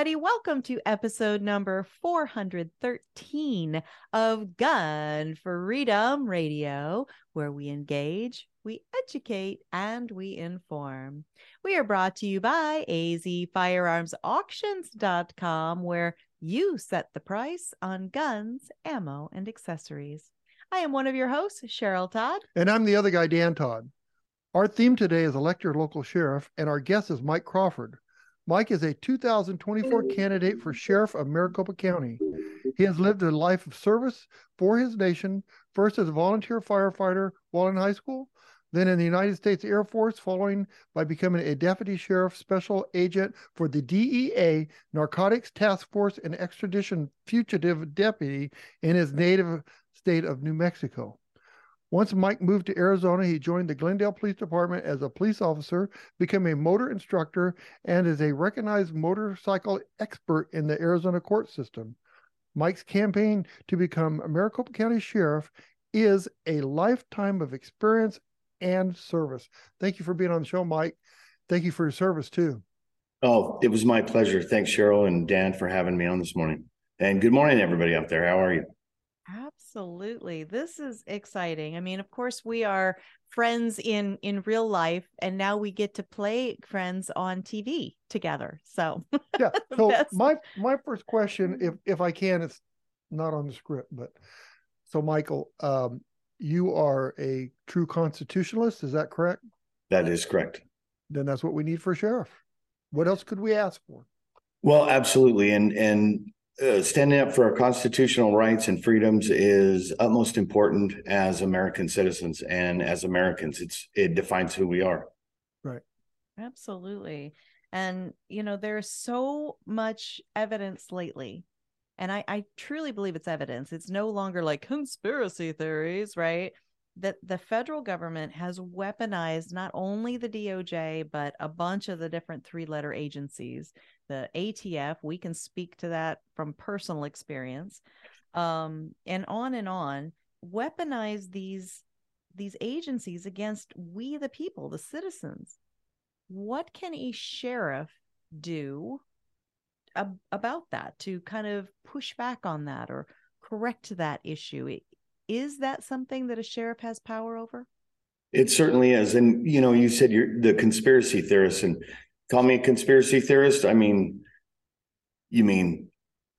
Everybody, welcome to episode number 413 of Gun Freedom Radio, where we engage, we educate, and we inform. We are brought to you by azfirearmsauctions.com, where you set the price on guns, ammo, and accessories. I am one of your hosts, Cheryl Todd. And I'm the other guy, Dan Todd. Our theme today is elect your local sheriff, and our guest is Mike Crawford. Mike is a 2024 mm. candidate for Sheriff of Maricopa County. He has lived a life of service for his nation, first as a volunteer firefighter while in high school, then in the United States Air Force, following by becoming a deputy sheriff special agent for the DEA Narcotics Task Force and extradition fugitive deputy in his native state of New Mexico. Once Mike moved to Arizona, he joined the Glendale Police Department as a police officer, became a motor instructor, and is a recognized motorcycle expert in the Arizona court system. Mike's campaign to become Maricopa County Sheriff is a lifetime of experience and service. Thank you for being on the show, Mike. Thank you for your service too. Oh, it was my pleasure. Thanks, Cheryl and Dan, for having me on this morning. And good morning, everybody out there. How are you? Absolutely. This is exciting. I mean, of course, we are friends in in real life and now we get to play friends on TV together. So Yeah. So my my first question if if I can it's not on the script, but so Michael, um you are a true constitutionalist, is that correct? That is correct. Then that's what we need for sheriff. What else could we ask for? Well, absolutely. And and uh, standing up for our constitutional rights and freedoms is utmost important as American citizens and as Americans. It's it defines who we are. Right. Absolutely. And you know, there's so much evidence lately. And I, I truly believe it's evidence. It's no longer like conspiracy theories, right? that the federal government has weaponized not only the DOJ, but a bunch of the different three letter agencies. The ATF, we can speak to that from personal experience, um, and on and on, weaponize these these agencies against we the people, the citizens. What can a sheriff do ab- about that to kind of push back on that or correct that issue? is that something that a sheriff has power over? It certainly is. And you know, you said you're the conspiracy theorist and call me a conspiracy theorist. I mean, you mean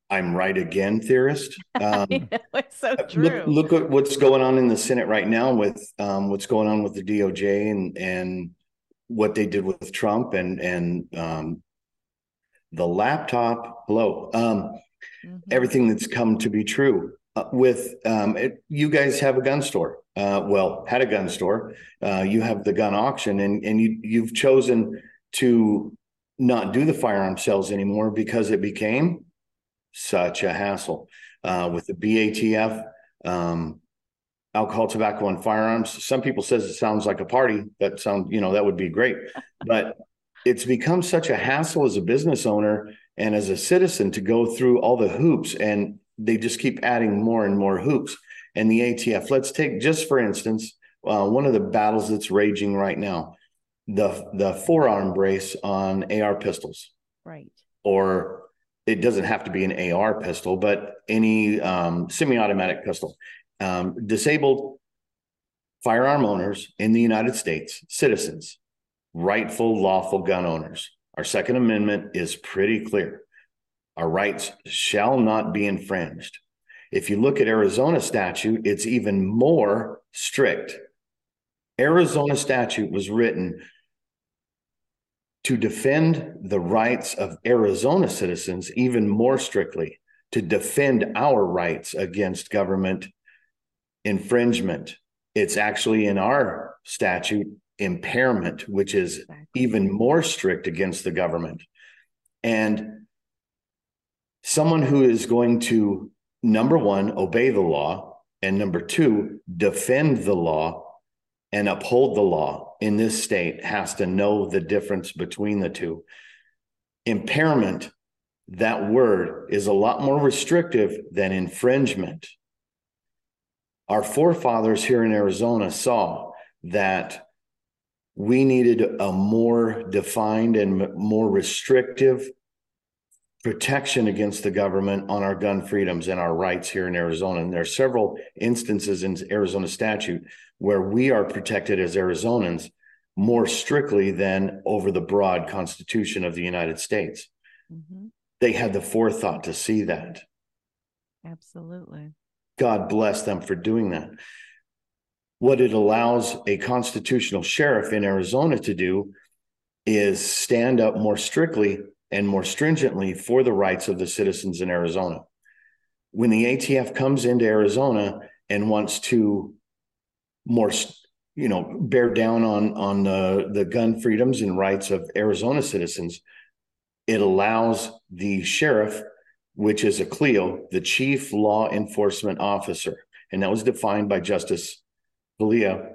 I'm right again theorist. Um, it's so true. Look, look, at what's going on in the Senate right now with um, what's going on with the DOJ and and what they did with Trump and and um, the laptop. Hello, um, mm-hmm. everything that's come to be true uh, with um, it, you guys have a gun store. Uh, well, had a gun store. Uh, you have the gun auction, and and you you've chosen to not do the firearm sales anymore because it became such a hassle uh, with the BATF. Um, alcohol, tobacco, and firearms. Some people says it sounds like a party. That sound you know, that would be great, but it's become such a hassle as a business owner and as a citizen to go through all the hoops and they just keep adding more and more hoops. And the ATF, let's take just for instance, uh, one of the battles that's raging right now, the the forearm brace on AR pistols. Right. Or it doesn't have to be an AR pistol, but any um, semi-automatic pistol. Um, disabled firearm owners in the United States, citizens, rightful, lawful gun owners. Our Second Amendment is pretty clear. Our rights shall not be infringed. If you look at Arizona statute, it's even more strict. Arizona statute was written to defend the rights of Arizona citizens even more strictly to defend our rights against government infringement. It's actually in our statute impairment, which is even more strict against the government. And someone who is going to, number one, obey the law, and number two, defend the law and uphold the law in this state has to know the difference between the two. Impairment, that word is a lot more restrictive than infringement. Our forefathers here in Arizona saw that we needed a more defined and more restrictive protection against the government on our gun freedoms and our rights here in Arizona. And there are several instances in Arizona statute where we are protected as Arizonans more strictly than over the broad Constitution of the United States. Mhm. They had the forethought to see that. Absolutely. God bless them for doing that. What it allows a constitutional sheriff in Arizona to do is stand up more strictly and more stringently for the rights of the citizens in Arizona. When the ATF comes into Arizona and wants to more, you know, bear down on on the, the gun freedoms and rights of Arizona citizens, it allows the sheriff which is a CLEO, the Chief Law Enforcement Officer. And that was defined by Justice Scalia.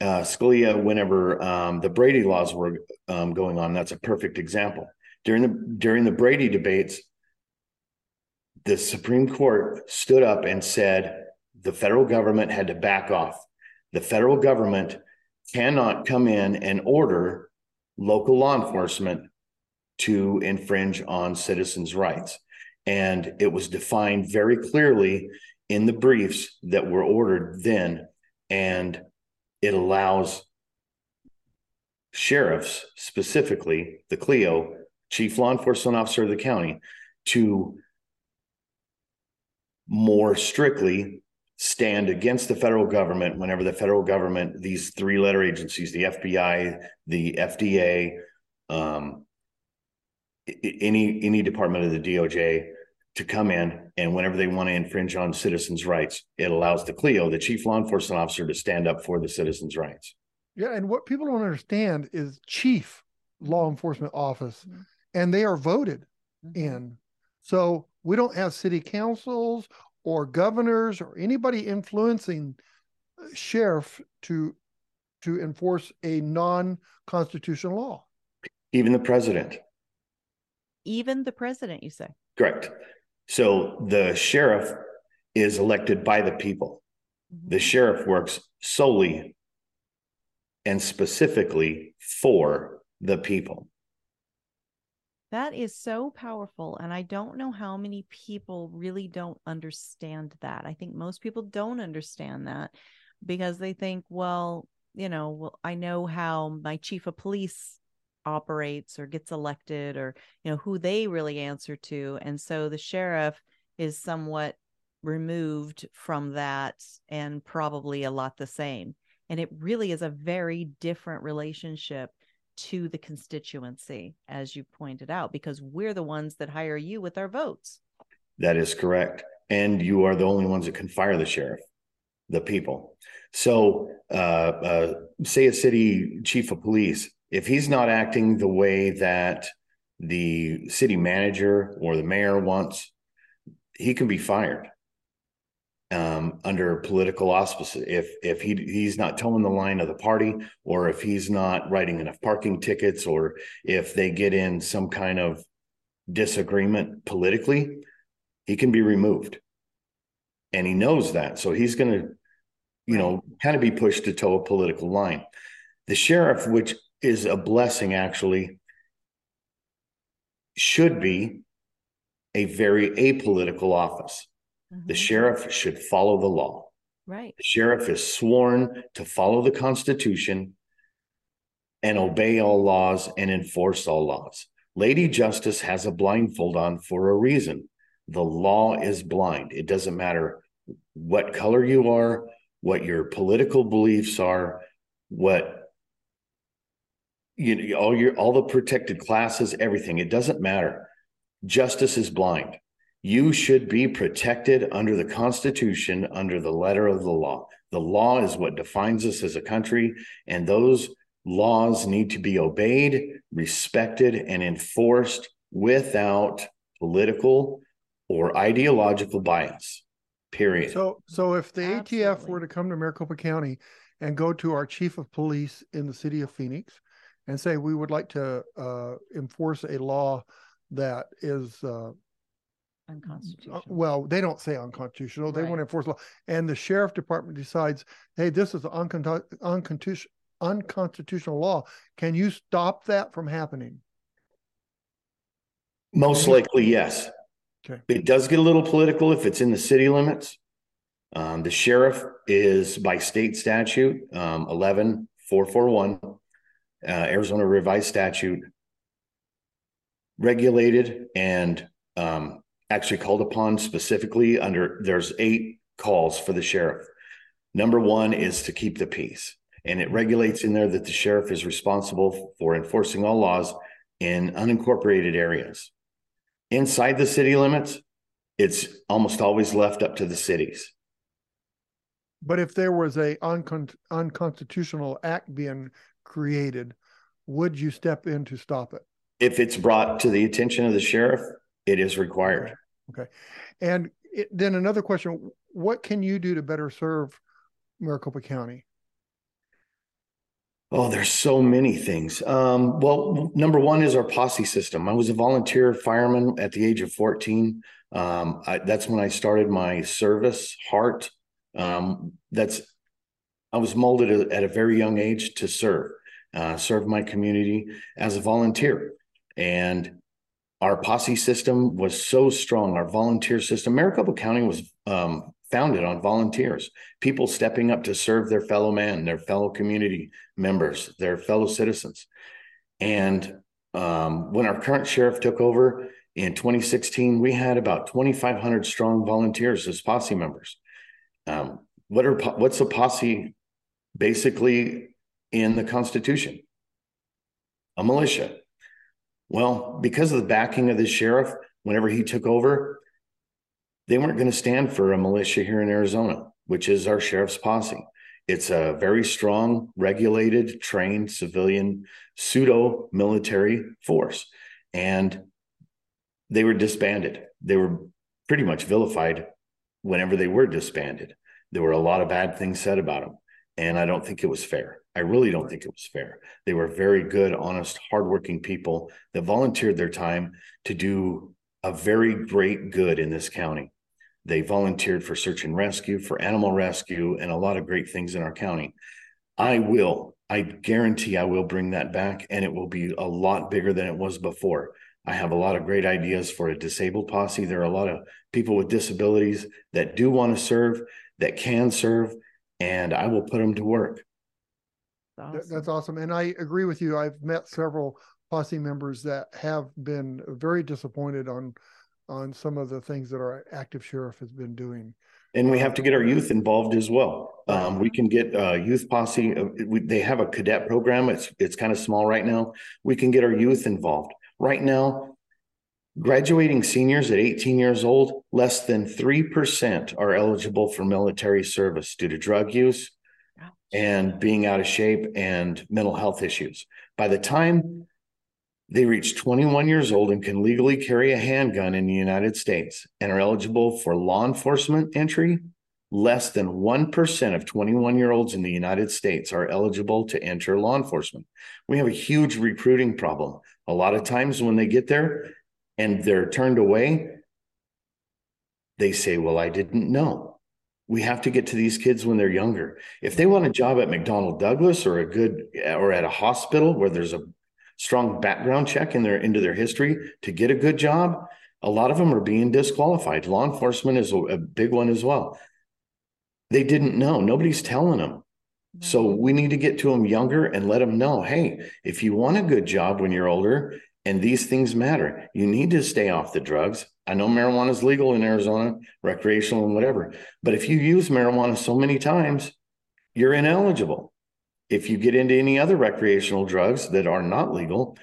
Uh, Scalia, whenever um, the Brady laws were um, going on, that's a perfect example. During the during the Brady debates, the Supreme Court stood up and said the federal government had to back off. The federal government cannot come in and order local law enforcement to infringe on citizens' rights. And it was defined very clearly in the briefs that were ordered then. And it allows sheriffs, specifically the CLEO, Chief Law Enforcement Officer of the county, to more strictly stand against the federal government whenever the federal government, these three letter agencies, the FBI, the FDA, um, i- i- any any department of the DOJ to come in and whenever they want to infringe on citizens' rights, it allows the CLEO, the chief law enforcement officer, to stand up for the citizens' rights. Yeah, and what people don't understand is chief law enforcement office, Mhm. and they are voted Mhm. in. So we don't have city councils or governors or anybody influencing uh, sheriff to to enforce a non-constitutional law. Even the president, Even the president, you say. correct. So the sheriff is elected by the people. The Mhm. sheriff works solely and specifically for the people. That is so powerful. And I don't know how many people really don't understand that. I think most people don't understand that because they think, well, you know, well, I know how my chief of police operates or gets elected or, you know, who they really answer to. And so the sheriff is somewhat removed from that and probably a lot the same. And it really is a very different relationship to the constituency, as you pointed out, because we're the ones that hire you with our votes. That is correct. And you are the only ones that can fire the sheriff, the people. So, uh, uh, say a city chief of police, if he's not acting the way that the city manager or the mayor wants, he can be fired um, under political auspices. If if he he's not toeing the line of the party, or if he's not writing enough parking tickets, or if they get in some kind of disagreement politically, he can be removed. And he knows that. So he's going to, you know, kind of be pushed to toe a political line. The sheriff, which is a blessing actually, should be a very apolitical office. The Mhm. sheriff should follow the law. Right. The sheriff is sworn to follow the Constitution and obey all laws and enforce all laws. Lady Justice has a blindfold on for a reason. The law is blind. It doesn't matter what color you are, what your political beliefs are, what you know, all your all the protected classes, everything. It doesn't matter. Justice is blind. You should be protected under the Constitution, under the letter of the law. The law is what defines us as a country, and those laws need to be obeyed, respected, and enforced without political or ideological bias. Period. So, so if the ATF were to come to Maricopa County and go to our chief of police in the city of Phoenix and say, we would like to uh, enforce a law that is, uh, uh, Unconstitutional. well, they don't say unconstitutional. They Right. want to enforce law. And the sheriff department decides, hey, this is an unconstitutional, unconstitutional law. Can you stop that from happening? Most likely, yes. Okay. It does get a little political if it's in the city limits. Um, the sheriff is by state statute, um, eleven four four one, uh, Arizona revised statute. Regulated and, um, actually called upon specifically under, there's eight calls for the sheriff. Number one is to keep the peace. And it regulates in there that the sheriff is responsible for enforcing all laws in unincorporated areas. Inside the city limits, it's almost always left up to the cities. But if there was a uncon- unconstitutional act being created, would you step in to stop it? If it's brought to the attention of the sheriff, it is required. And it, then another question, what can you do to better serve Maricopa County? Oh, there's so many things. Um, well, number one is our posse system. I was a volunteer fireman at the age of 14. Um, I, that's when I started my service heart. Um, that's, I was molded at a very young age to serve, uh, serve my community as a volunteer. And our posse system was so strong. Our volunteer system, Maricopa County was, um, founded on volunteers, people stepping up to serve their fellow man, their fellow community members, their fellow citizens. And um, when our current sheriff took over in 2016, we had about 2,500 strong volunteers as posse members. Um, what are what's a posse basically in the Constitution? A militia. Well, because of the backing of the sheriff, whenever he took over, they weren't going to stand for a militia here in Arizona, which is our sheriff's posse. It's a very strong, regulated, trained civilian pseudo military force. And they were disbanded. They were pretty much vilified whenever they were disbanded. There were a lot of bad things said about them. And I don't think it was fair. I really don't think it was fair. They were very good, honest, hardworking people that volunteered their time to do a very great good in this county. They volunteered for search and rescue, for animal rescue, and a lot of great things in our county. I will, I guarantee I will bring that back and it will be a lot bigger than it was before. I have a lot of great ideas for a disabled posse. There are a lot of people with disabilities that do want to serve, that can serve, and I will put them to work. Th- Awesome. That's awesome. And I agree with you. I've met several posse members that have been very disappointed on on some of the things that our active sheriff has been doing. And we have to get our youth involved as well. Um, we can get uh youth posse, uh, we, they have a cadet program. It's, it's kind of small right now. We can get our youth involved. Right now, graduating seniors at eighteen years old, less than three percent are eligible for military service due to drug use Ouch. And being out of shape and mental health issues. By the time they reach 21 years old and can legally carry a handgun in the United States and are eligible for law enforcement entry, less than 1% of 21 year olds in the United States are eligible to enter law enforcement. We have a huge recruiting problem. A lot of times when they get there and they're turned away, they say, Well, I didn't know. We have to get to these kids when they're younger. If they want a job at McDonnell Douglas or a good or at a hospital where there's a strong background check in their into their history to get a good job, a lot of them are being disqualified. Law enforcement is a, a big one as well. They didn't know. Nobody's telling them. So mm-hmm. we need to get to them younger and let them know, hey, if you want a good job when you're older and these things matter, you need to stay off the drugs. I know marijuana is legal in Arizona, recreational and whatever, but if you use marijuana so many times, you're ineligible. If you get into any other recreational drugs that are not legal,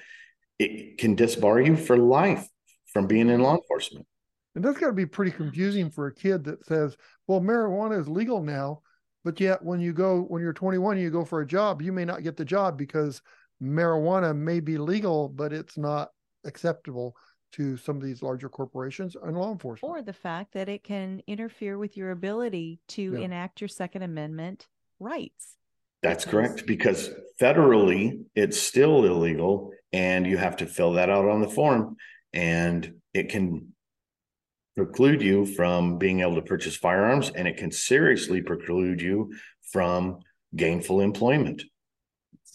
it can disbar you for life from being in law enforcement. And that's got to be pretty confusing for a kid that says, well, marijuana is legal now, but yet when you go, when you're 21, you go for a job, you may not get the job because marijuana may be legal, but it's not acceptable to some of these larger corporations and law enforcement. Or the fact that it can interfere with your ability to Yeah. enact your Second Amendment rights. That's Because- correct, because federally, it's still illegal and you have to fill that out on the form. And it can preclude you from being able to purchase firearms and it can seriously preclude you from gainful employment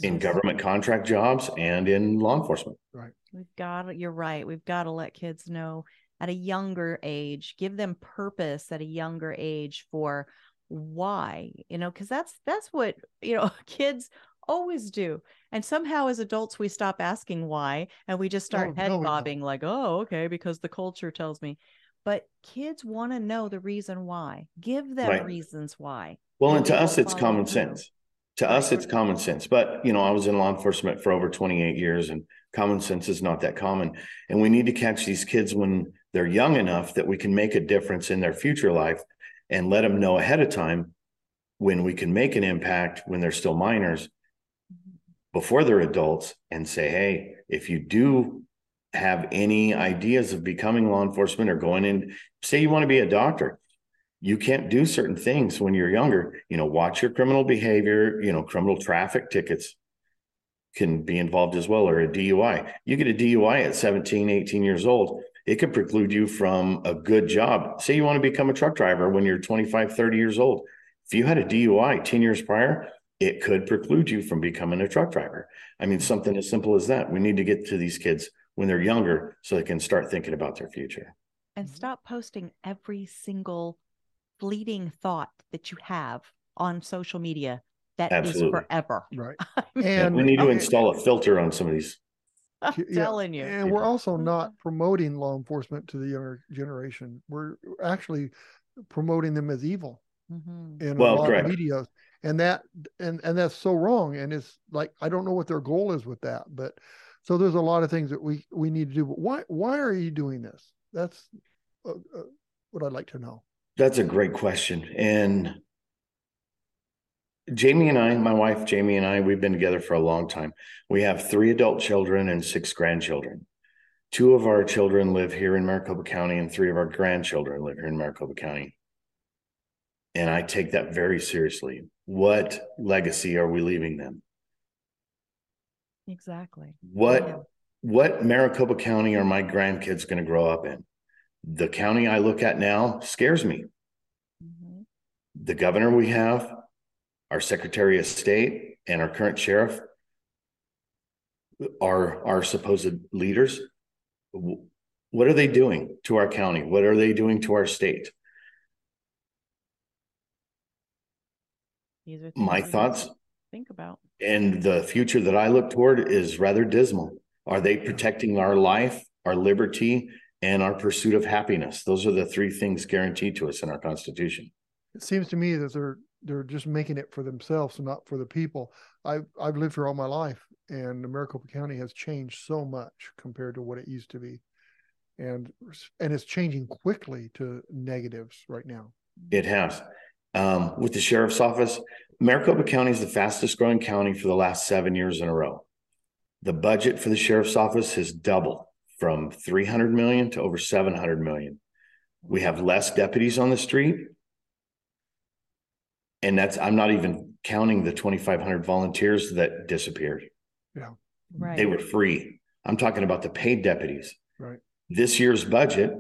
in government contract jobs and in law enforcement. Right. We've got to, you're right. We've got to let kids know at a younger age, give them purpose at a younger age for why, you know, because that's that's what, you know, kids always do. And somehow as adults, we stop asking why and we just start Oh, head no, we don't. bobbing like, oh, okay, because the culture tells me. But kids want to know the reason why. Give them Right. reasons why. Well, And and to us, it's common through. sense. To us, it's common sense. But, you know, I was in law enforcement for over 28 years and common sense is not that common. And we need to catch these kids when they're young enough that we can make a difference in their future life and let them know ahead of time when we can make an impact when they're still minors before they're adults and say, hey, if you do have any ideas of becoming law enforcement or going in, say you want to be a doctor, you can't do certain things when you're younger. You know, watch your criminal behavior, you know, criminal traffic tickets can be involved as well, or a DUI. You get a DUI at 17, 18 years old, it could preclude you from a good job. Say you want to become a truck driver when you're 25, 30 years old. If you had a DUI 10 years prior, it could preclude you from becoming a truck driver. I mean, something as simple as that. We need to get to these kids when they're younger so they can start thinking about their future. and mm-hmm. stop posting every single fleeting thought that you have on social media That is Absolutely. forever. Right. I mean, And we need to okay, install a filter on some of these. I'm yeah, telling you. And we're also not promoting law enforcement to the younger generation. We're actually promoting them as evil Mhm. in Well, a lot correct. of media. And that and and that's so wrong. And it's like I don't know what their goal is with that, but so there's a lot of things that we we need to do. But why why are you doing this? That's uh, uh, what I'd like to know. That's a great question. And Jamie and I, my wife Jamie and I, we've been together for a long time. We have three adult children and six grandchildren. Two of our children live here in Maricopa County, and three of our grandchildren live here in Maricopa County. And I take that very seriously. What legacy are we leaving them? Exactly. What Yeah. what Maricopa County are my grandkids going to grow up in? The county I look at now scares me. Mhm. the governor we have, our secretary of state, and our current sheriff are our supposed leaders. What are they doing to our county? What are they doing to our state? These are My we need to thoughts Think about. and the future that I look toward is rather dismal. Are they protecting our life, our liberty, and our pursuit of happiness? Those are the three things guaranteed to us in our Constitution. It seems to me that they're they're just making it for themselves and not for the people. I've I've lived here all my life, and Maricopa County has changed so much compared to what it used to be, and and it's changing quickly to negatives right now. It has. Um, with the sheriff's office, Maricopa County is the fastest growing county for the last seven years in a row. The budget for the sheriff's office has doubled from three hundred million to over seven hundred million. We have less deputies on the street. And that's, I'm not even counting the twenty-five hundred volunteers that disappeared. Right. They were free. I'm talking about the paid deputies. Right. This year's budget,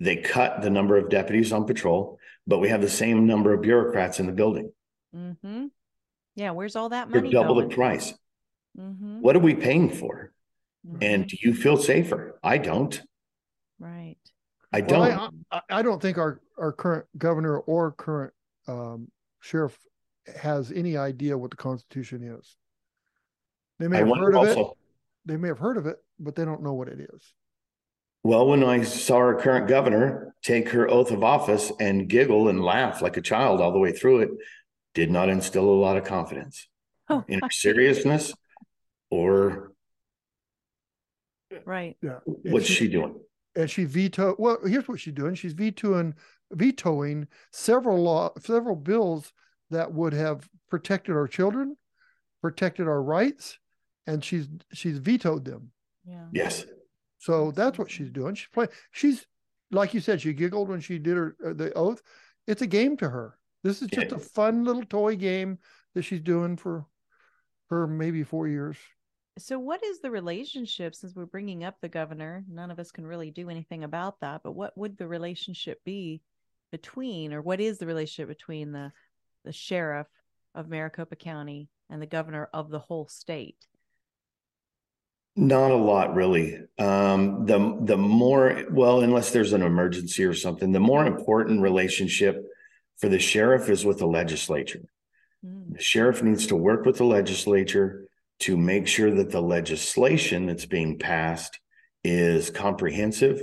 they cut the number of deputies on patrol, but we have the same number of bureaucrats in the building. Mm-hmm. Yeah. Where's all that They're money double the price. Mm-hmm. What are we paying for? And Mhm. do you feel safer? I don't. right. I don't. I, I, I don't think our our current governor or current um, sheriff has any idea what the Constitution is. They may have wonder heard of it. They may have heard of it, but they don't know what it is. Well, when I saw our current governor take her oath of office and giggle and laugh like a child all the way through it, did not instill a lot of confidence Oh, in her seriousness or right. Yeah. And what's she- she doing. and she veto. Well, here's what she's doing: she's vetoing vetoing several law, several bills that would have protected our children, protected our rights, and she's she's vetoed them. Yeah. Yes. So that's what she's doing. She's playing. She's like you said. She giggled when she did her uh, the oath. It's a game to her. This is just Yeah. a fun little toy game that she's doing for her maybe four years. So, what is the relationship? Since we're bringing up the governor, none of us can really do anything about that. But what would the relationship be between, or what is the relationship between the the sheriff of Maricopa County and the governor of the whole state? Not a lot, really. Um, the the more well, unless there's an emergency or something, the more important relationship for the sheriff is with the legislature. Mm, The sheriff needs to work with the legislature to make sure that the legislation that's being passed is comprehensive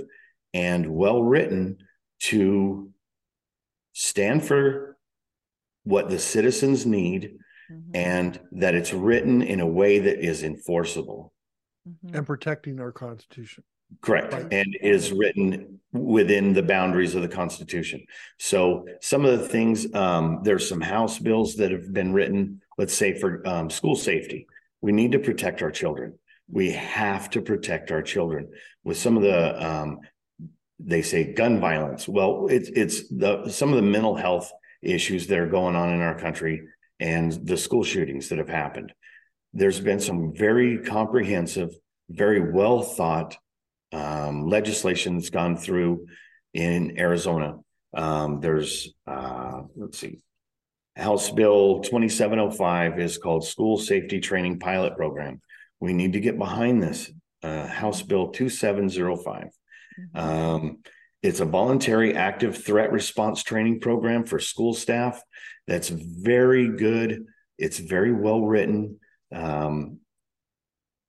and well written to stand for what the citizens need mhm, and that it's written in a way that is enforceable. mhm. and protecting our Constitution. Correct. Right. And is written within the boundaries of the Constitution. So some of the things, um, there's some House bills that have been written, let's say for um, school safety. We need to protect our children. We have to protect our children. With some of the, um, they say gun violence. Well, it's it's the some of the mental health issues that are going on in our country and the school shootings that have happened. There's been some very comprehensive, very well thought um, legislation that's gone through in Arizona. Um, there's, uh, let's see, House Bill 2705 is called School Safety Training Pilot Program. We need to get behind this. Uh, House Bill 2705. Mhm. Um, it's a voluntary active threat response training program for school staff. That's very good. It's very well written. Um,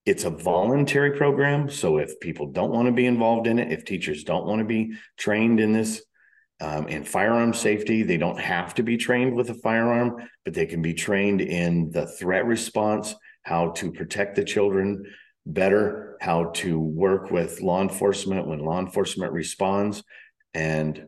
it's a voluntary program. So if people don't want to be involved in it, if teachers don't want to be trained in this, um, in firearm safety, they don't have to be trained with a firearm, but they can be trained in the threat response, how to protect the children better, how to work with law enforcement when law enforcement responds. And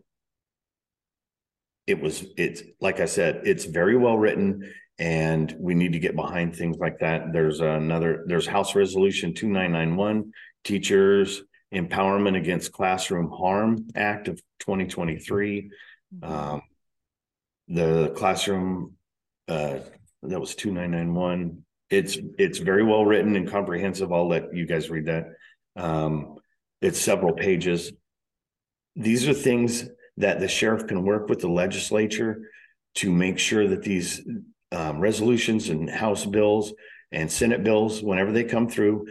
it was, it's like I said, it's very well written and we need to get behind things like that. There's another, there's House Resolution 2991, Teachers Empowerment Against Classroom Harm Act of 2023. Mhm. Um, the classroom, uh, that was 2991. It's, it's very well written and comprehensive. I'll let you guys read that. Um, it's several pages. These are things that the sheriff can work with the legislature to make sure that these um, resolutions and House bills and Senate bills, whenever they come through,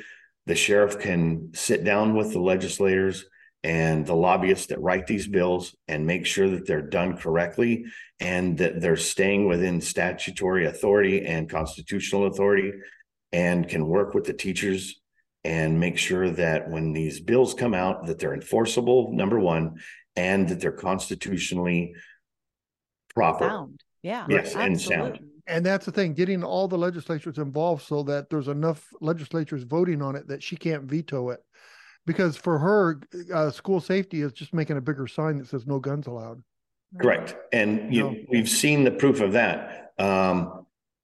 the sheriff can sit down with the legislators and the lobbyists that write these bills and make sure that they're done correctly and that they're staying within statutory authority and constitutional authority and can work with the teachers and make sure that when these bills come out that they're enforceable number one and that they're constitutionally proper Sound. Yeah. Yes, and sound. And that's the thing, getting all the legislatures involved so that there's enough legislatures voting on it that she can't veto it. Because for her, uh, school safety is just making a bigger sign that says no guns allowed. Correct. And you, No. we've seen the proof of that. Um,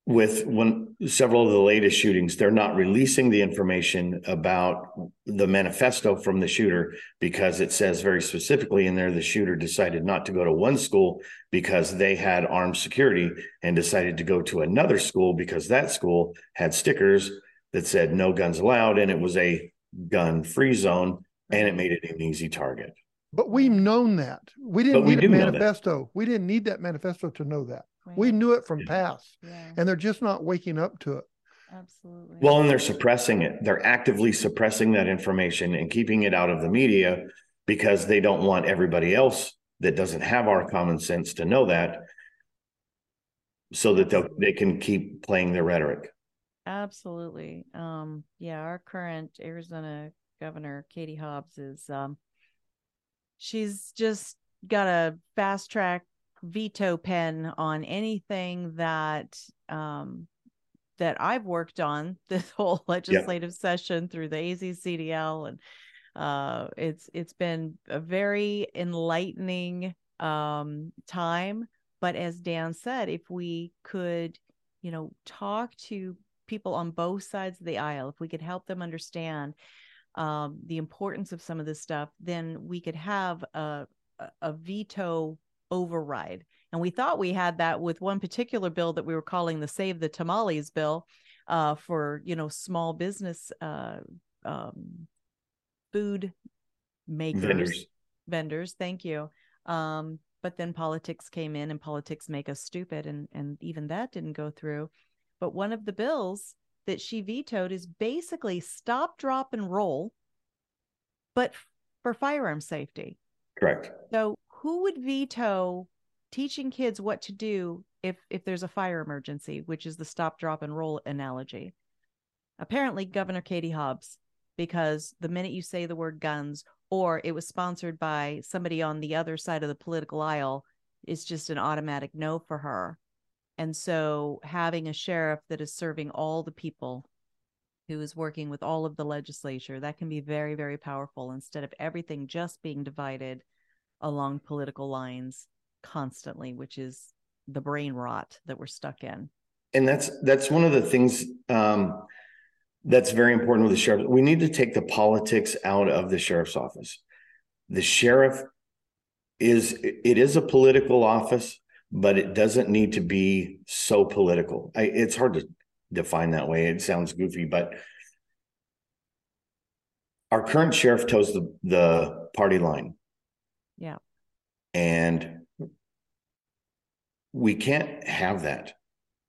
with when several of the latest shootings, they're not releasing the information about the manifesto from the shooter because it says very specifically in there, the shooter decided not to go to one school because they had armed security and decided to go to another school because that school had stickers that said no guns allowed and it was a gun free zone and it made it an easy target. But we've known that. We didn't we need a know that. manifesto. We didn't need that manifesto to know that. We knew it from past, Yeah, and they're just not waking up to it. absolutely. Well, and they're suppressing it. They're actively suppressing that information and keeping it out of the media because they don't want everybody else that doesn't have our common sense to know that. So that they they can keep playing their rhetoric. Absolutely. Um, yeah, our current Arizona governor, Katie Hobbs, is um she's just got a fast track veto pen on anything that um that I've worked on this whole legislative session through the AZCDL and uh, it's it's been a very enlightening um, time. But as Dan said, if we could, you know, talk to people on both sides of the aisle, if we could help them understand um, the importance of some of this stuff, then we could have a, a veto override. And we thought we had that with one particular bill that we were calling the Save the Tamales bill uh, for, you know, small business uh, um, food makers, vendors. vendors. Thank you. Um, but then politics came in and politics make us stupid. And, and even that didn't go through. But one of the bills that she vetoed is basically stop, drop, and roll, but for firearm safety. Correct. So who would veto teaching kids what to do if if there's a fire emergency, which is the stop, drop, and roll analogy? Apparently, Governor Katie Hobbs, because the minute you say the word guns, or it was sponsored by somebody on the other side of the political aisle, is just an automatic no for her. And so having a sheriff that is serving all the people who is working with all of the legislature, that can be very, very powerful instead of everything just being divided along political lines constantly, which is the brain rot that we're stuck in. And that's that's one of the things um, that's very important with the sheriff. We need to take the politics out of the sheriff's office. The sheriff is it is a political office but it doesn't need to be so political. I, it's hard to define that way. It sounds goofy, but our current sheriff toes the, the party line. Yeah. And we can't have that.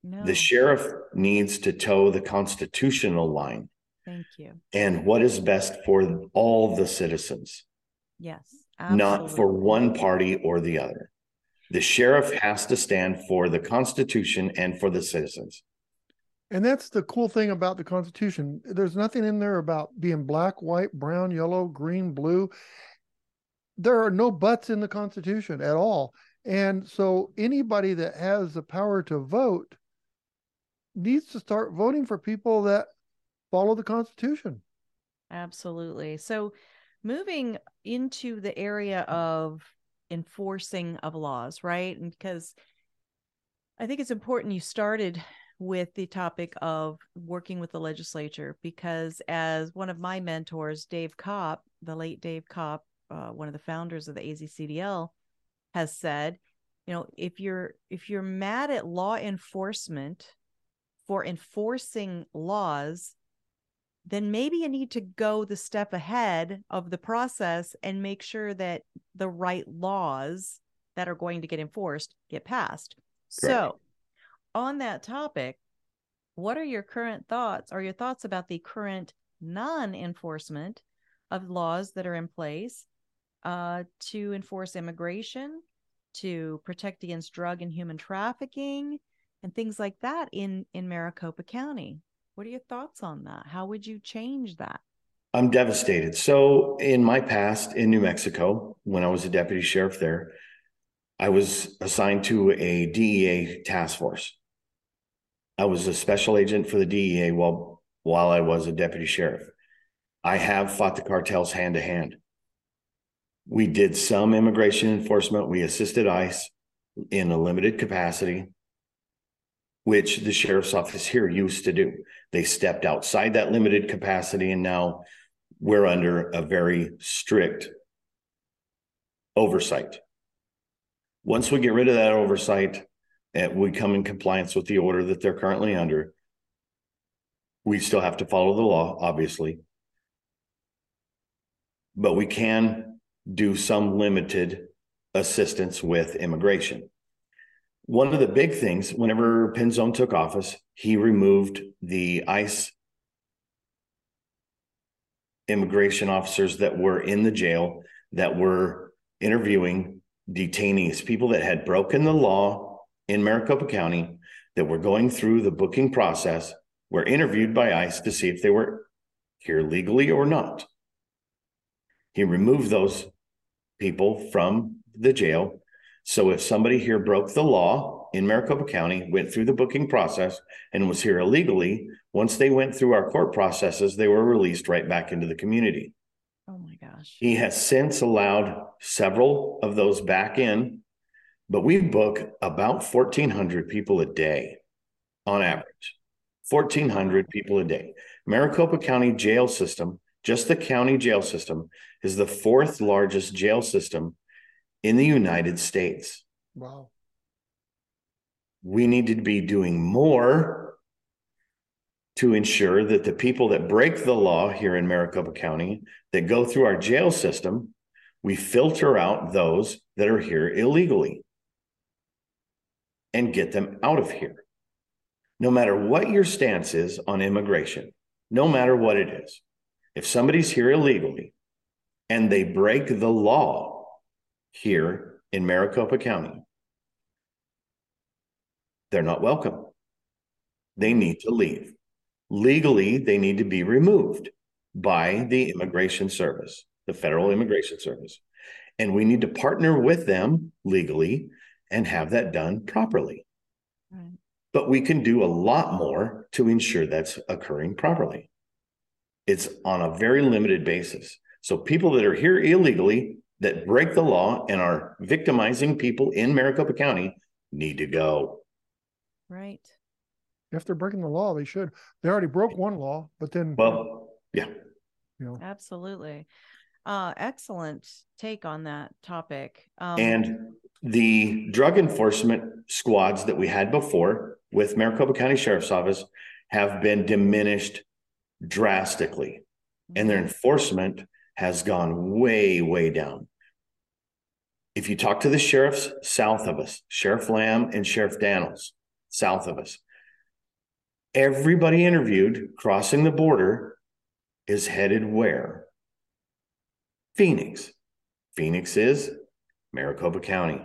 No. The sheriff needs to toe the constitutional line. Thank you. And what is best for all the citizens. Yes. Absolutely. Not for one party or the other. The sheriff has to stand for the Constitution and for the citizens. And that's the cool thing about the Constitution. There's nothing in there about being black, white, brown, yellow, green, blue. There are no buts in the Constitution at all. And so anybody that has the power to vote needs to start voting for people that follow the Constitution. Absolutely. So moving into the area of enforcing of laws, right? And because I think it's important you started with the topic of working with the legislature because as one of my mentors, Dave Kopp, the late Dave Kopp, uh, one of the founders of the AZCDL, has said, you know, if you're if you're mad at law enforcement for enforcing laws then maybe you need to go the step ahead of the process and make sure that the right laws that are going to get enforced get passed. Correct. So, on that topic, what are your current thoughts? Are your thoughts about the current non enforcement of laws that are in place uh, to enforce immigration, to protect against drug and human trafficking, and things like that in, in Maricopa County? What are your thoughts on that? How would you change that? I'm devastated. So, in my past in New Mexico, when I was a deputy sheriff there, I was assigned to a DEA task force. I was a special agent for the DEA while while I was a deputy sheriff. I have fought the cartels hand to hand. We did some immigration enforcement. We assisted ICE in a limited capacity which the sheriff's office here used to do. They stepped outside that limited capacity, and now we're under a very strict oversight. Once we get rid of that oversight and we come in compliance with the order that they're currently under, we still have to follow the law, obviously. But we can do some limited assistance with immigration one of the big things whenever Penzone took office, he removed the ICE immigration officers that were in the jail that were interviewing detainees, people that had broken the law in Maricopa County that were going through the booking process were interviewed by ICE to see if they were here legally or not. He removed those people from the jail so if somebody here broke the law in Maricopa County, went through the booking process, and was here illegally, once they went through our court processes, they were released right back into the community. Oh my gosh. He has since allowed several of those back in, but we book about 1,400 people a day on average. 1,400 people a day. Maricopa County jail system, just the county jail system, is the fourth largest jail system in the United States. Wow. We need to be doing more to ensure that the people that break the law here in Maricopa County that go through our jail system, we filter out those that are here illegally and get them out of here. No matter what your stance is on immigration, no matter what it is, if somebody's here illegally and they break the law here in Maricopa County, they're not welcome. They need to leave. Legally, they need to be removed by the Immigration Service, the Federal Immigration Service. And we need to partner with them legally and have that done properly. Right. But we can do a lot more to ensure that's occurring properly. It's on a very limited basis. So people that are here illegally that break the law and are victimizing people in Maricopa County need to go. Right. If they're breaking the law, they should. They already broke one law, but then Well, yeah. you know, Absolutely. Uh, excellent take on that topic. Um, And the drug enforcement squads that we had before with Maricopa County Sheriff's Office have been diminished drastically, and their mm-hmm. enforcement has gone way, way down. If you talk to the sheriffs south of us, Sheriff Lamb and Sheriff Dannels, south of us, everybody interviewed crossing the border is headed where? Phoenix. Phoenix is Maricopa County.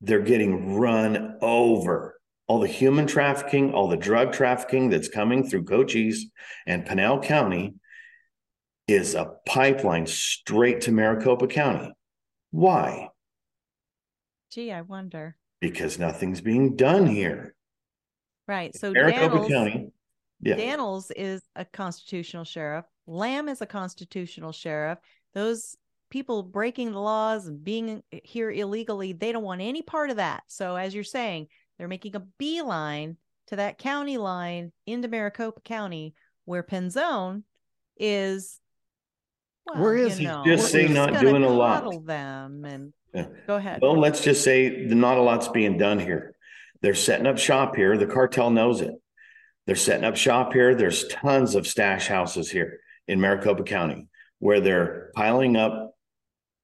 They're getting run over. All the human trafficking, all the drug trafficking that's coming through Cochise and Pinal County is a pipeline straight to Maricopa County. Why? gee, I wonder. Because nothing's being done here. Right. So Maricopa Dannels, County. Yeah. Dannels is a constitutional sheriff. Lamb is a constitutional sheriff. Those people breaking the laws and being here illegally, they don't want any part of that. So, as you're saying, they're making a beeline to that county line into Maricopa County, where Penzone is. Well, Where is you he? know, Just say not doing a lot. Them and Yeah. go ahead. Well, let's just say the not a lot's being done here. They're setting up shop here. The cartel knows it. They're setting up shop here. There's tons of stash houses here in Maricopa County where they're piling up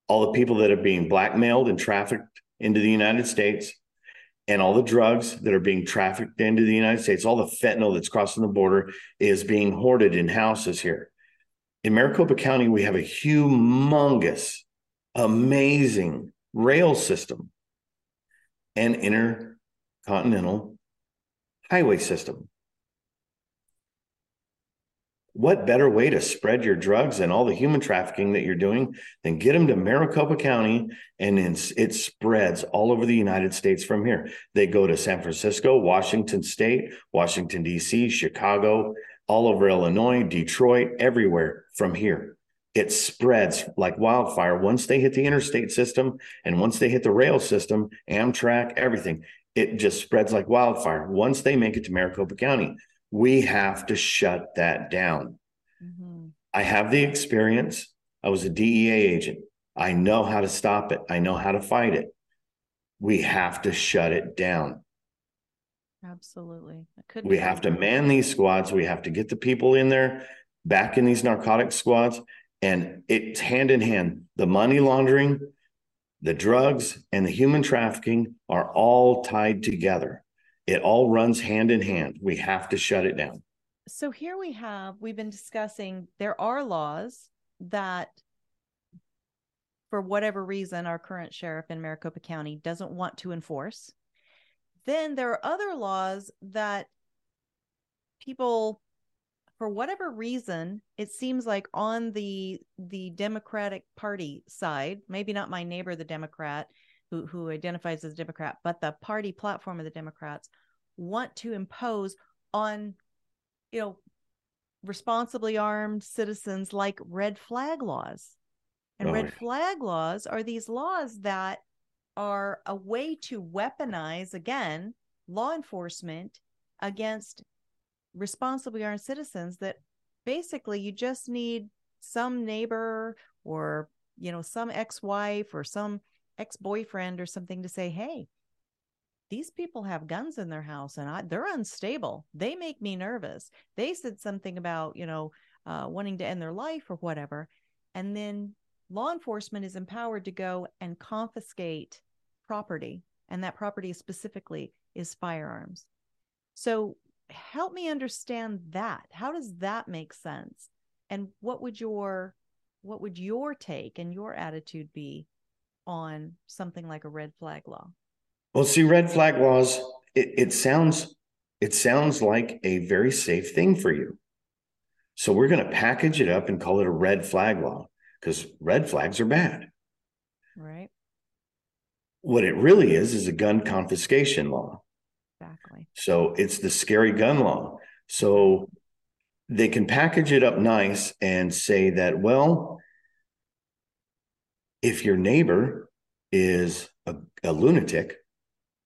all the people that are being blackmailed and trafficked into the United States and all the drugs that are being trafficked into the United States, all the fentanyl that's crossing the border is being hoarded in houses here. In Maricopa County, we have a humongous, amazing rail system and intercontinental highway system. What better way to spread your drugs and all the human trafficking that you're doing than get them to Maricopa County and it spreads all over the United States from here. They go to San Francisco, Washington State, Washington, D.C., Chicago, all over Illinois, Detroit, everywhere from here. It spreads like wildfire once they hit the interstate system and once they hit the rail system, Amtrak, everything. It just spreads like wildfire. Once they make it to Maricopa County, we have to shut that down. Mhm. I have the experience. I was a DEA agent. I know how to stop it. I know how to fight it. We have to shut it down. Absolutely. We have to man these squads. We have to get the people in there back in these narcotic squads. And it's hand in hand. The money laundering, the drugs, and the human trafficking are all tied together. It all runs hand in hand. We have to shut it down. so here we have we've been discussing there are laws that for whatever reason our current sheriff in maricopa county doesn't want to enforce then there are other laws that people for whatever reason it seems like on the the democratic party side maybe not my neighbor the democrat who who identifies as a democrat but the party platform of the democrats want to impose on you know responsibly armed citizens like red flag laws. And Oh, red yeah. flag laws are these laws that are a way to weaponize, again, law enforcement against responsibly armed citizens that basically you just need some neighbor or, you know, some ex wife or some ex boyfriend or something to say, hey, these people have guns in their house and I, they're unstable. They make me nervous. They said something about, you know, uh, wanting to end their life or whatever. And then law enforcement is empowered to go and confiscate property. And that property specifically is firearms. So help me understand that. How does that make sense? And what would your what would your take and your attitude be on something like a red flag law? Well, see, red flag laws, it, it sounds it sounds like a very safe thing for you. So we're going to package it up and call it a red flag law because red flags are bad. Right? What it really is is a gun confiscation law. Exactly. So it's the scary gun law. So they can package it up nice and say that, well, if your neighbor is a, a lunatic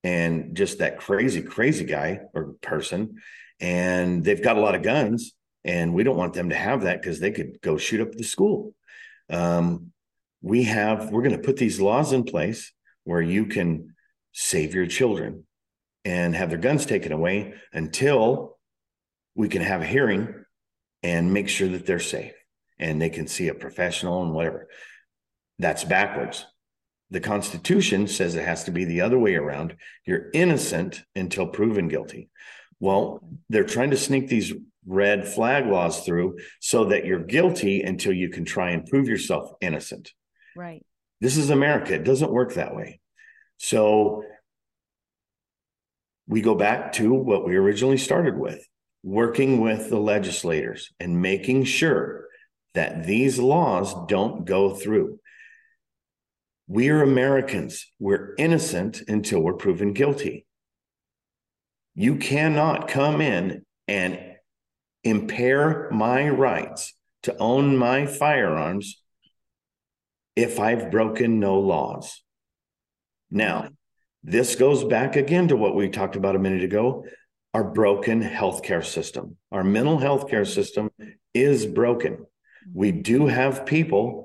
and just that crazy, crazy guy or person, and they've got a lot of guns, and we don't want them to have that because they could go shoot up the school. Um, we have, we're going to put these laws in place where you can save your children and have their guns taken away until we can have a hearing and make sure that they're safe and they can see a professional and whatever. That's backwards. The Constitution says it has to be the other way around. You're innocent until proven guilty. Well, they're trying to sneak these red flag laws through so that you're guilty until you can try and prove yourself innocent. Right. This is America. It doesn't work that way. So we go back to what we originally started with working with the legislators and making sure that these laws don't go through. We are Americans. We're innocent until we're proven guilty. You cannot come in and impair my rights to own my firearms if I've broken no laws. Now, this goes back again to what we talked about a minute ago our broken healthcare system. Our mental health care system is broken. We do have people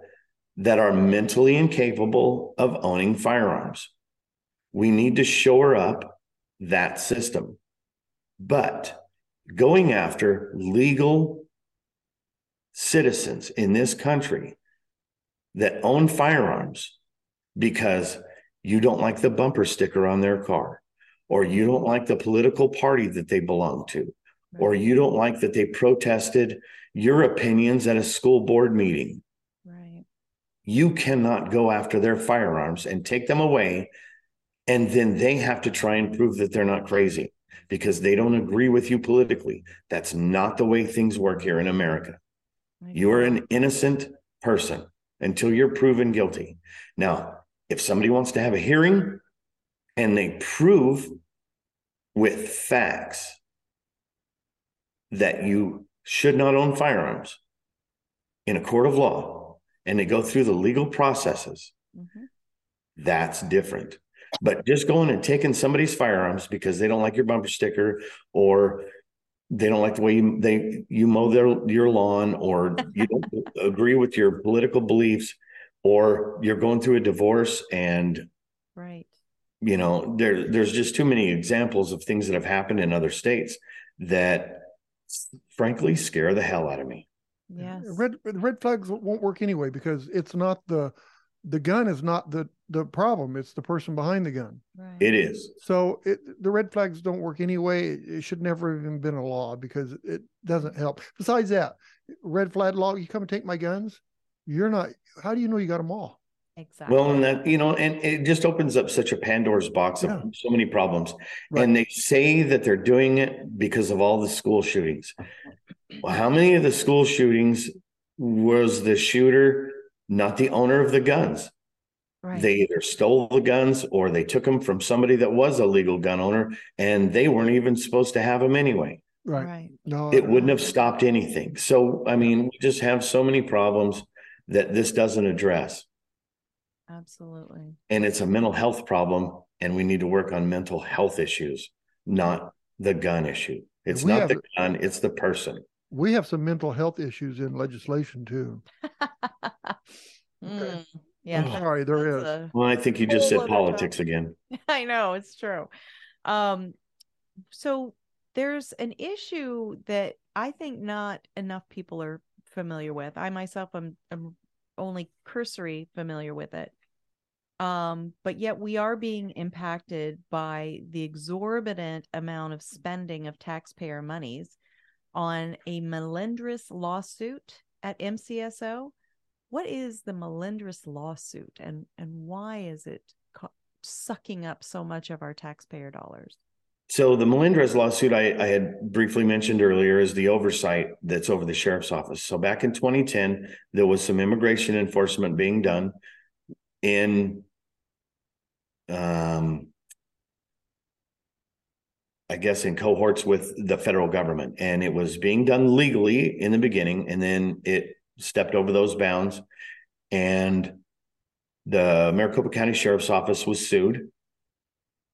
that are mentally incapable of owning firearms. We need to shore up that system. But going after legal citizens in this country that own firearms because you don't like the bumper sticker on their car, or you don't like the political party that they belong to, or you don't like that they protested your opinions at a school board meeting. You cannot go after their firearms and take them away. And then they have to try and prove that they're not crazy because they don't agree with you politically. That's not the way things work here in America. You are an innocent person until you're proven guilty. Now, if somebody wants to have a hearing and they prove with facts that you should not own firearms in a court of law and they go through the legal processes, Mhm. that's different. But just going and taking somebody's firearms because they don't like your bumper sticker or they don't like the way you they you mow their your lawn or you don't agree with your political beliefs or you're going through a divorce and Right. you know there there's just too many examples of things that have happened in other states that frankly scare the hell out of me Yes. Red red flags won't work anyway because it's not the the gun is not the the problem. It's the person behind the gun. Right. it is So it, the red flags don't work anyway. It, it should never have even been a law because it doesn't help. Besides that, red flag law, you come and take my guns. You're not. How do you know you got them all? Exactly. well and that you know and it just opens up such a pandora's box of Yeah. so many problems Right. and they say that they're doing it because of all the school shootings well how many of the school shootings was the shooter not the owner of the guns right. they either stole the guns or they took them from somebody that was a legal gun owner and they weren't even supposed to have them anyway Right. Right. No, It wouldn't have stopped anything. So, I mean, we just have so many problems that this doesn't address. Absolutely. And it's a mental health problem, and we need to work on mental health issues, not the gun issue. It's we not have- the gun, it's the person. We have some mental health issues in legislation too. Mm, yeah. Oh. Sorry, there is. that's a- Well, I think you just said politics topic. again. I know it's true. Um, so there's an issue that I think not enough people are familiar with. I myself am, am only cursory familiar with it. Um, but yet we are being impacted by the exorbitant amount of spending of taxpayer monies on a Melendres lawsuit at MCSO. What is the Melendres lawsuit and and why is it co- sucking up so much of our taxpayer dollars? So the Melendres lawsuit I, I had briefly mentioned earlier is the oversight that's over the sheriff's office. So back in 2010, there was some immigration enforcement being done in um I guess in cohorts with the federal government and it was being done legally in the beginning and then it stepped over those bounds and the Maricopa County Sheriff's Office was sued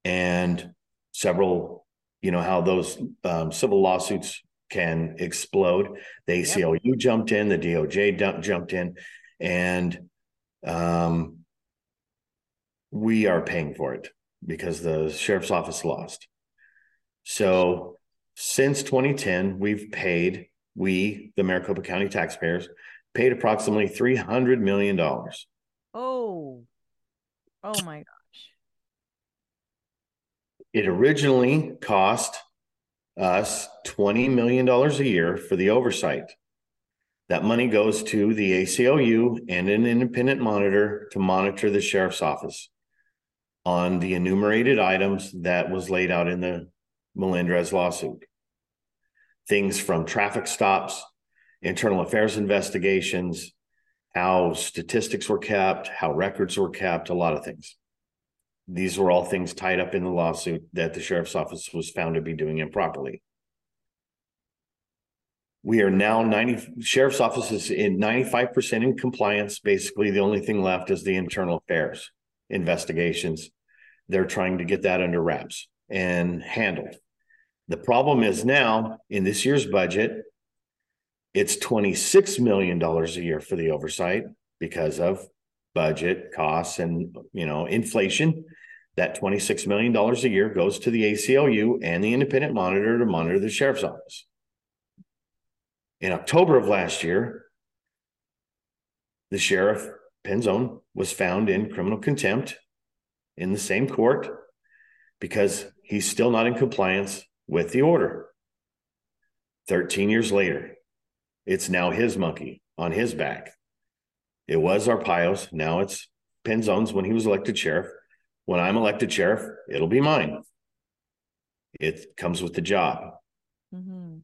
and several, you know, how those um, civil lawsuits can explode. The Yep. ACLU jumped in, the DOJ dump, jumped in, and um, we are paying for it because the sheriff's office lost. So since 2010, we've paid, we, the Maricopa County taxpayers, paid approximately $300 million. Oh, oh my gosh. It originally cost us $20 million a year for the oversight. That money goes to the ACLU and an independent monitor to monitor the sheriff's office on the enumerated items that was laid out in the Melendres lawsuit. Things from traffic stops, internal affairs investigations, how statistics were kept, how records were kept, a lot of things. These were all things tied up in the lawsuit that the sheriff's office was found to be doing improperly. We are now ninety, sheriff's office is in ninety-five percent in compliance. Basically, the only thing left is the internal affairs investigations. They're trying to get that under wraps and handled. The problem is now, in this year's budget, it's twenty-six million dollars a year for the oversight because of budget costs and, you know, inflation. That twenty-six million dollars a year goes to the ACLU and the independent monitor to monitor the sheriff's office. In October of last year, the sheriff, Penzone, was found in criminal contempt in the same court because he's still not in compliance with the order. 13 years later, it's now his monkey on his back. It was Arpaio's, now it's Penzone's when he was elected sheriff. When I'm elected sheriff, it'll be mine. It comes with the job. Mm-hmm.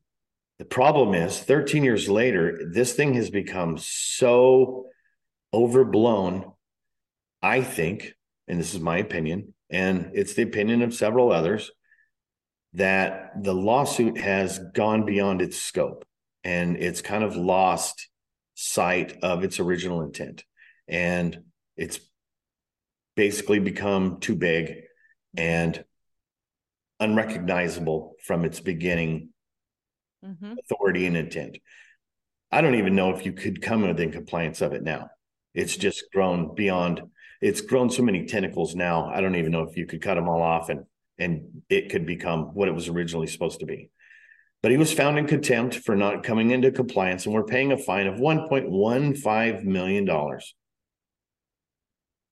The problem is 13 years later, this thing has become so overblown. I think, and this is my opinion, and it's the opinion of several others, that the lawsuit has gone beyond its scope and it's kind of lost sight of its original intent. And it's basically become too big and unrecognizable from its beginning Mhm. authority and intent. I don't even know if you could come within compliance of it now. It's just grown beyond, it's grown so many tentacles now. I don't even know if you could cut them all off and and it could become what it was originally supposed to be. But he was found in contempt for not coming into compliance, and we're paying a fine of $1.15 million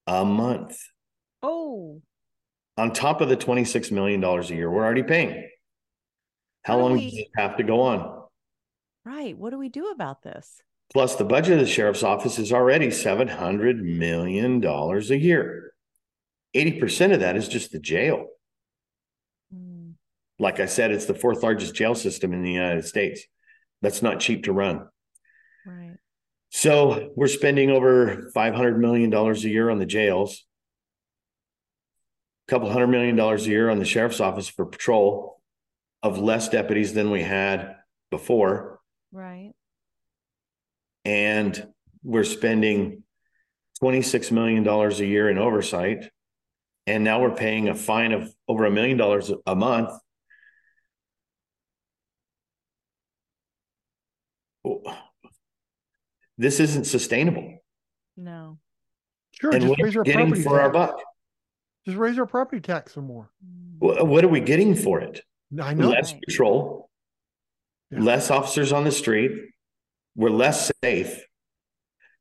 a month Oh, on top of the $26 million a year we're already paying. How How do long we- does it have to go on? right. What do we do about this? Plus, the budget of the sheriff's office is already seven hundred million dollars a year. Eighty percent of that is just the jail. Like I said, it's the fourth largest jail system in the United States. That's not cheap to run. right. So we're spending over five hundred million dollars a year on the jails. A Couple hundred million dollars a year on the sheriff's office for patrol. of less deputies than we had before. Right. And we're spending $26 million a year in oversight. And now we're paying a fine of over a million dollars a month. This isn't sustainable. No. Sure, and just what are raise we our getting property for our tax. buck? Just raise our property tax some more. Wh- What are we getting for it? I know. Less Right. patrol, Yeah. less officers on the street. We're less safe.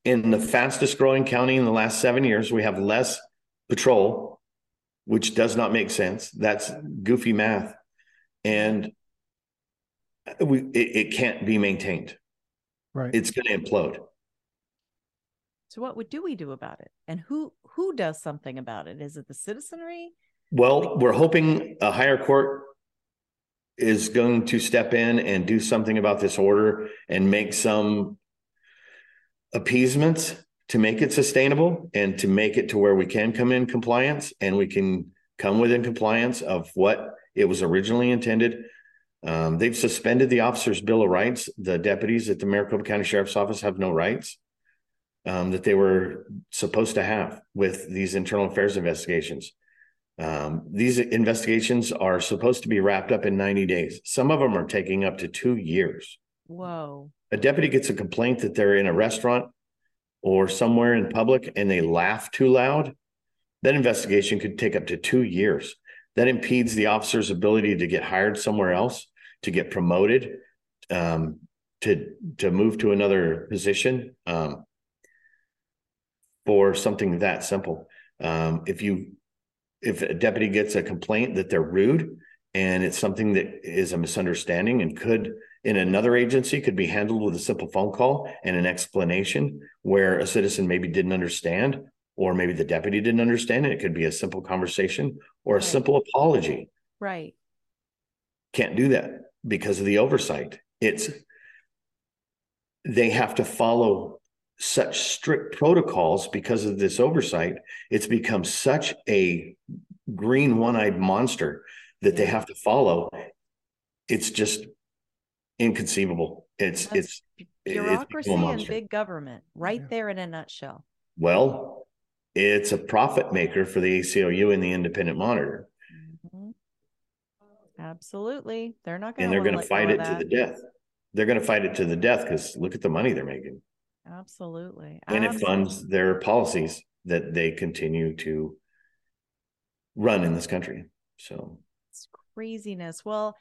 In the fastest growing county in the last seven years, we have less patrol, which does not make sense. That's goofy math. And we, it, it can't be maintained. Right. It's going to implode. So what would do we do about it? And who who does something about it? Is it the citizenry? Well, we're hoping a higher court is going to step in and do something about this order and make some appeasements to make it sustainable and to make it to where we can come in compliance and we can come within compliance of what it was originally intended. Um, they've suspended the officers' bill of rights. The deputies at the Maricopa County Sheriff's Office have no rights um, that they were supposed to have with these internal affairs investigations. Um, these investigations are supposed to be wrapped up in 90 days. Some of them are taking up to two years. Whoa. A deputy gets a complaint that they're in a restaurant or somewhere in public and they laugh too loud. That investigation could take up to two years. That impedes the officer's ability to get hired somewhere else, to get promoted, um, to to move to another position. Um, for something that simple. Um, if you if a deputy gets a complaint that they're rude and it's something that is a misunderstanding and could in another agency could be handled with a simple phone call and an explanation where a citizen maybe didn't understand or maybe the deputy didn't understand it. It could be a simple conversation or a Right. simple apology. Right. Can't do that because of the oversight. It's they have to follow such strict protocols because of this oversight. It's become such a green one-eyed monster that they have to follow. It's just inconceivable. It's That's it's it- it's a Bureaucracy and big government right Yeah. there in a nutshell. Well, it's a profit maker for the ACLU and the Independent Monitor. Absolutely. They're not going to. and they're going to fight it to the death. They're going to fight it to the death because look at the money they're making, Absolutely. and it funds their policies that they continue to run in this country. So, It's craziness. Well,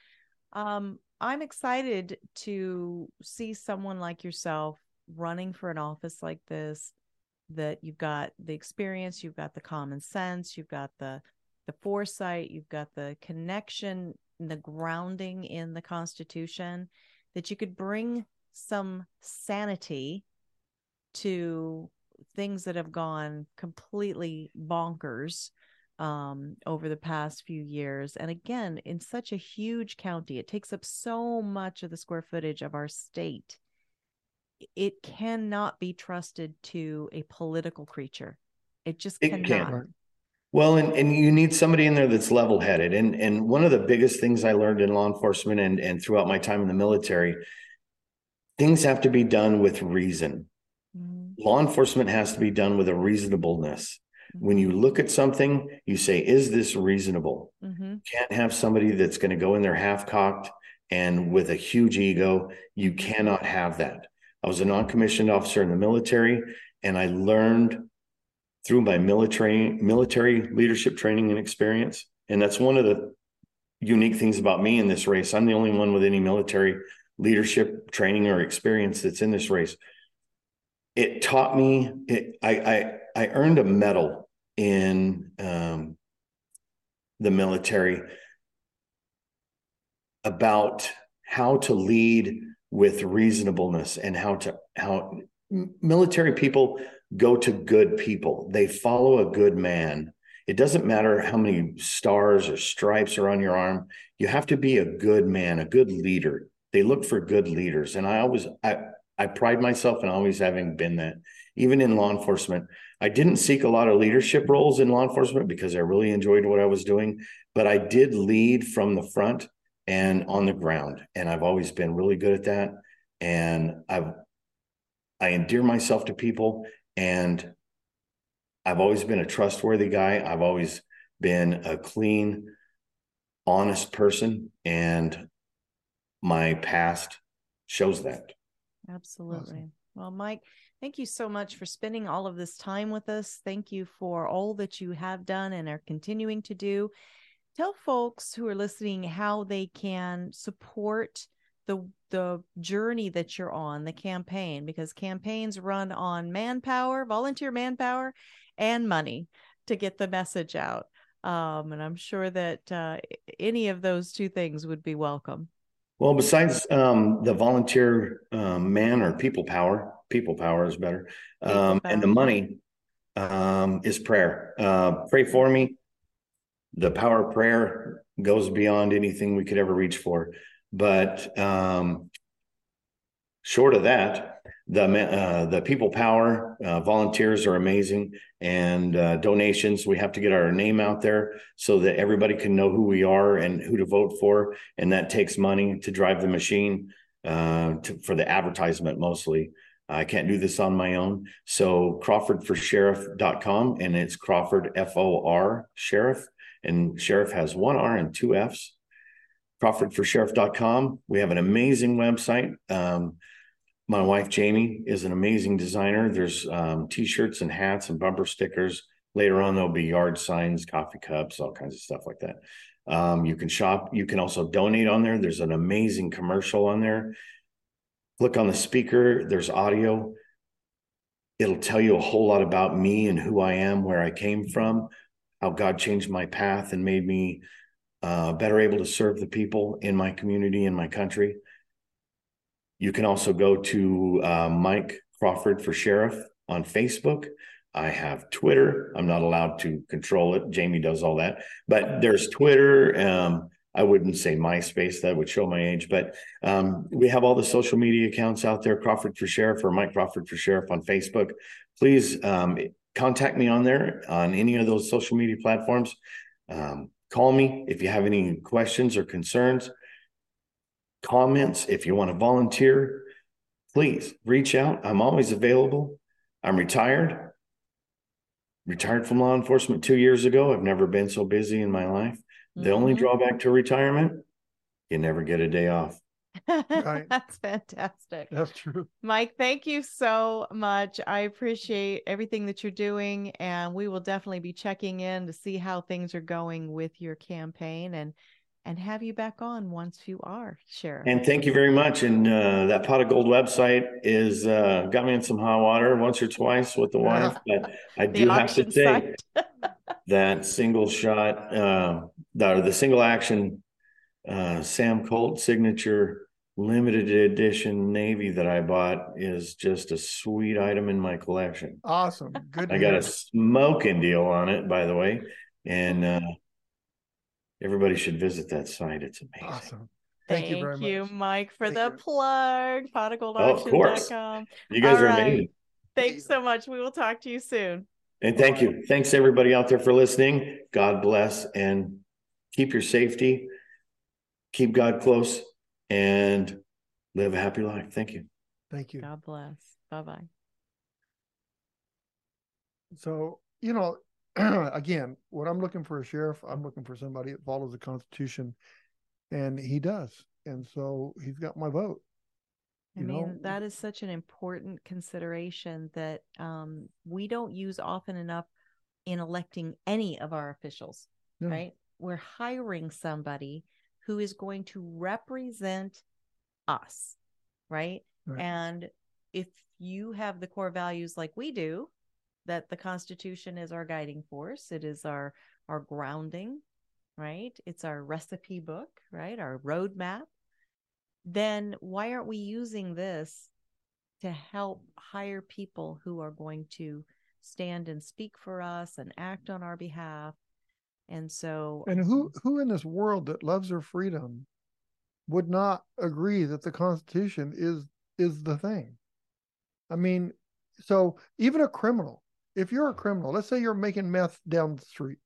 um, I'm excited to see someone like yourself running for an office like this. That you've got the experience, you've got the common sense, you've got the the foresight, you've got the connection, the grounding in the Constitution. That you could bring some sanity to things that have gone completely bonkers um, over the past few years. And again, in such a huge county, it takes up so much of the square footage of our state. It cannot be trusted to a political creature. It just It cannot. can't. Well, and and you need somebody in there that's level headed. And and one of the biggest things I learned in law enforcement and and throughout my time in the military, things have to be done with reason. Mhm. Law enforcement has to be done with a reasonableness. When you look at something, you say, "Is this reasonable?" Mhm. can't have somebody that's going to go in there half cocked and with a huge ego. You cannot have that. I was a non-commissioned officer in the military and I learned through my military military leadership training and experience. And that's one of the unique things about me in this race. I'm the only one with any military leadership training or experience that's in this race. It taught me it, I, I I earned a medal in um, the military about how to lead with reasonableness and how to how military people go to good people. They follow a good man. It doesn't matter how many stars or stripes are on your arm. You have to be a good man a good leader. They look for good leaders. And i always i i pride myself in always having been that. Even in law enforcement i didn't seek a lot of leadership roles in law enforcement because i really enjoyed what i was doing but i did lead from the front and on the ground. And I've always been really good at that. And I've I endear myself to people and I've always been a trustworthy guy. I've always been a clean, honest person. And my past shows that. Absolutely. Awesome. Well, Mike, thank you so much for spending all of this time with us. Thank you for all that you have done and are continuing to do. Tell folks who are listening how they can support the the journey that you're on, the campaign, because campaigns run on manpower, volunteer manpower, and money to get the message out. Um, and I'm sure that uh, any of those two things would be welcome. Well, besides um, the volunteer um, man or people power, people power is better, um, and the money um, is prayer. Uh, pray for me. The power of prayer goes beyond anything we could ever reach for. But um, short of that, the uh, the people power uh, volunteers are amazing. And uh, donations we have to get our name out there so that everybody can know who we are and who to vote for. And that takes money to drive the machine uh, to, for the advertisement mostly. I can't do this on my own. So crawfordforsheriff.com and it's crawford f-o-r sheriff. And sheriff has one r and two f's crawfordforsheriff.com we have an amazing website um, my wife Jamie is an amazing designer. There's um, t-shirts and hats and bumper stickers. Later on, there'll be yard signs, coffee cups, all kinds of stuff like that. Um, you can shop. You can also donate on there. There's an amazing commercial on there. Click on the speaker. There's audio. It'll tell you a whole lot about me and who I am, where I came from, how God changed my path and made me uh, better able to serve the people in my community and my country. You can also go to uh, Mike Crawford for Sheriff on Facebook. I have Twitter. I'm not allowed to control it. Jamie does all that, but there's Twitter. Um, I wouldn't say MySpace, that would show my age, but um, we have all the social media accounts out there Crawford for Sheriff or Mike Crawford for Sheriff on Facebook. Please um, contact me on there on any of those social media platforms. Um, call me if you have any questions or concerns comments, if you want to volunteer, please reach out. I'm always available. I'm retired, retired from law enforcement two years ago. I've never been so busy in my life. The only mm-hmm. drawback to retirement, you never get a day off. Right. That's fantastic. That's true. Mike, thank you so much. I appreciate everything that you're doing. And we will definitely be checking in to see how things are going with your campaign. And and have you back on once you are sure And thank you very much. And uh, that pot of gold website is uh, got me in some hot water once or twice with the wife, but I do have to say that single shot, uh, the, the single action uh, Sam Colt signature limited edition navy that I bought is just a sweet item in my collection. Awesome. Good. I got a smoking deal on it, by the way. And uh, Everybody should visit that site. It's amazing. Awesome. Thank, Thank you very you, much. Mike, for Thank the you. plug. Potofgoldauction.com. Oh, you guys All are right. amazing. Thanks so much. We will talk to you soon. And thank you. Thanks everybody out there for listening. God bless and keep your safety. Keep God close and live a happy life. Thank you. Thank you. God bless. Bye bye. So, you know, again, when I'm looking for a sheriff, I'm looking for somebody that follows the Constitution, and he does, and so he's got my vote. I mean, know? that is such an important consideration that um, we don't use often enough in electing any of our officials, no. right? We're hiring somebody who is going to represent us, right? right? And if you have the core values like we do, that the Constitution is our guiding force. It is our our grounding, right? It's our recipe book, right? Our roadmap. Then why aren't we using this to help hire people who are going to stand and speak for us and act on our behalf? And so And who who in this world that loves their freedom would not agree that the Constitution is is the thing? I mean, so even a criminal if you're a criminal, let's say you're making meth down the street,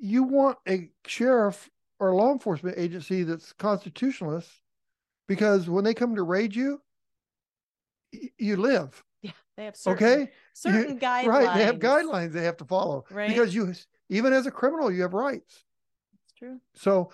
you want a sheriff or law enforcement agency that's constitutionalist because when they come to raid you, you live. Yeah, they have certain, Okay. certain guidelines. Right. They have guidelines they have to follow. Right. Because you, even as a criminal, you have rights. It's true. So,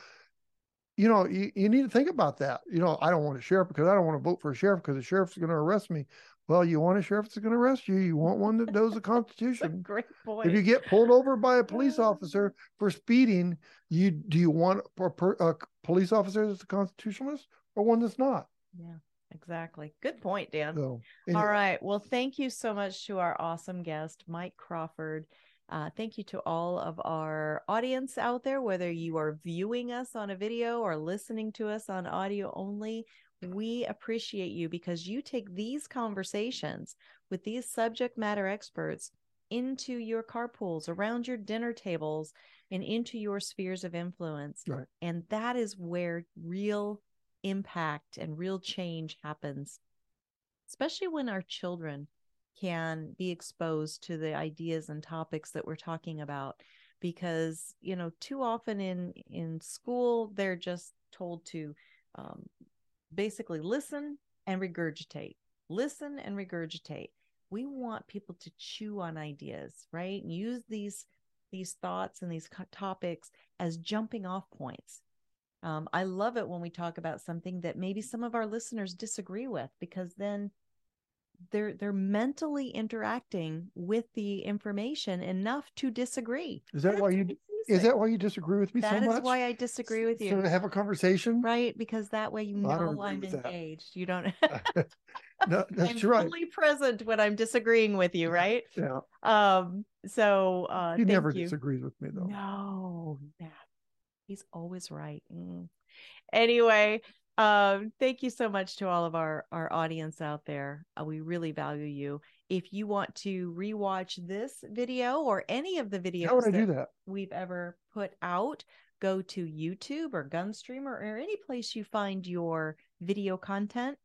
you know, you, you need to think about that. You know, I don't want a sheriff because I don't want to vote for a sheriff because the sheriff's going to arrest me. Well, you want a sheriff that's going to arrest you. You want one that knows the That's Constitution. great point. If you get pulled over by a police officer for speeding, you do you want a, a police officer that's a constitutionalist or one that's not? yeah, exactly. Good point, Dan. So, anyway, right. Well, thank you so much to our awesome guest, Mike Crawford. Uh, thank you to all of our audience out there, whether you are viewing us on a video or listening to us on audio only. We appreciate you because you take these conversations with these subject matter experts into your carpools, around your dinner tables, and into your spheres of influence. Right. And that is where real impact and real change happens especially when our children can be exposed to the ideas and topics that we're talking about. Because you know too often in in school they're just told to um, basically listen and regurgitate listen and regurgitate. We want people to chew on ideas right? And use these these thoughts and these co- topics as jumping off points um, i love it when we talk about something that maybe some of our listeners disagree with because then they're they're mentally interacting with the information enough to disagree. Is that why you- That's is that why you disagree with me That so much? That is why I disagree with you. So you. to have a conversation? Right, because that way you know I'm with that. engaged. You don't no, I'm right. fully present when I'm disagreeing with you, right? Yeah. Um, so uh He thank never you. disagrees with me though. No, nah, he's always right. Mm. Anyway, um, thank you so much to all of our our audience out there. Uh, we really value you. If you want to rewatch this video or any of the videos How would I that do that? we've ever put out, go to YouTube or Gunstreamer or any place you find your video content,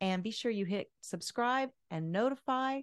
and be sure you hit subscribe and notify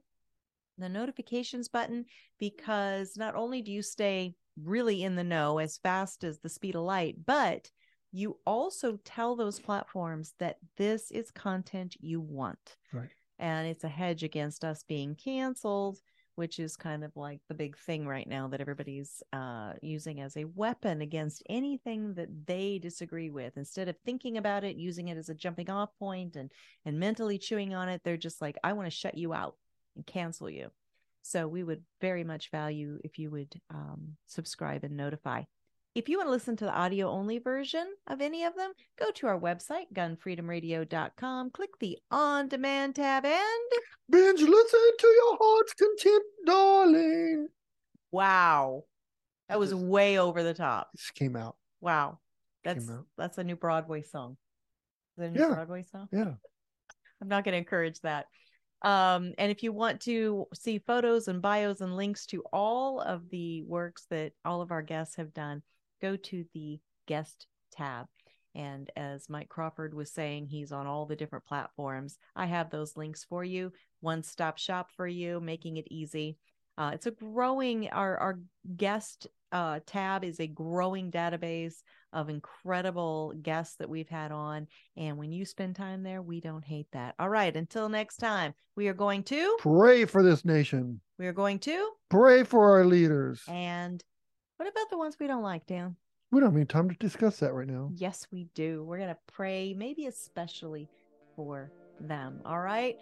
the notifications button because not only do you stay really in the know as fast as the speed of light, but you also tell those platforms that this is content you want. Right. And it's a hedge against us being canceled, which is kind of like the big thing right now that everybody's uh, using as a weapon against anything that they disagree with. Instead of thinking about it, using it as a jumping off point and and mentally chewing on it, they're just like, I want to shut you out and cancel you. So we would very much value if you would um, subscribe and notify. If you want to listen to the audio only version of any of them, go to our website, gunfreedomradio.com, click the on demand tab, and Binge, listen to your heart's content, darling. wow, that was Just- way over the top. This came out. Wow. That's out. that's a new Broadway song. Is that a new Yeah. Broadway song? Yeah. I'm not going to encourage that. Um, and if you want to see photos and bios and links to all of the works that all of our guests have done, go to the guest tab. And as Mike Crawford was saying, he's on all the different platforms. I have those links for you. One stop shop for you, making it easy. Uh, it's a growing, our, our guest uh, tab is a growing database of incredible guests that we've had on. And when you spend time there, we don't hate that. All right. Until next time, we are going to, Pray for this nation. we are going to, Pray for our leaders. and what about the ones we don't like, Dan? We don't have any time to discuss that right now. Yes, we do. We're going to pray, maybe especially for them. All right.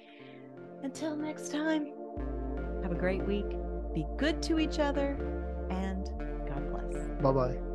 Until next time, have a great week. Be good to each other and God bless. Bye bye.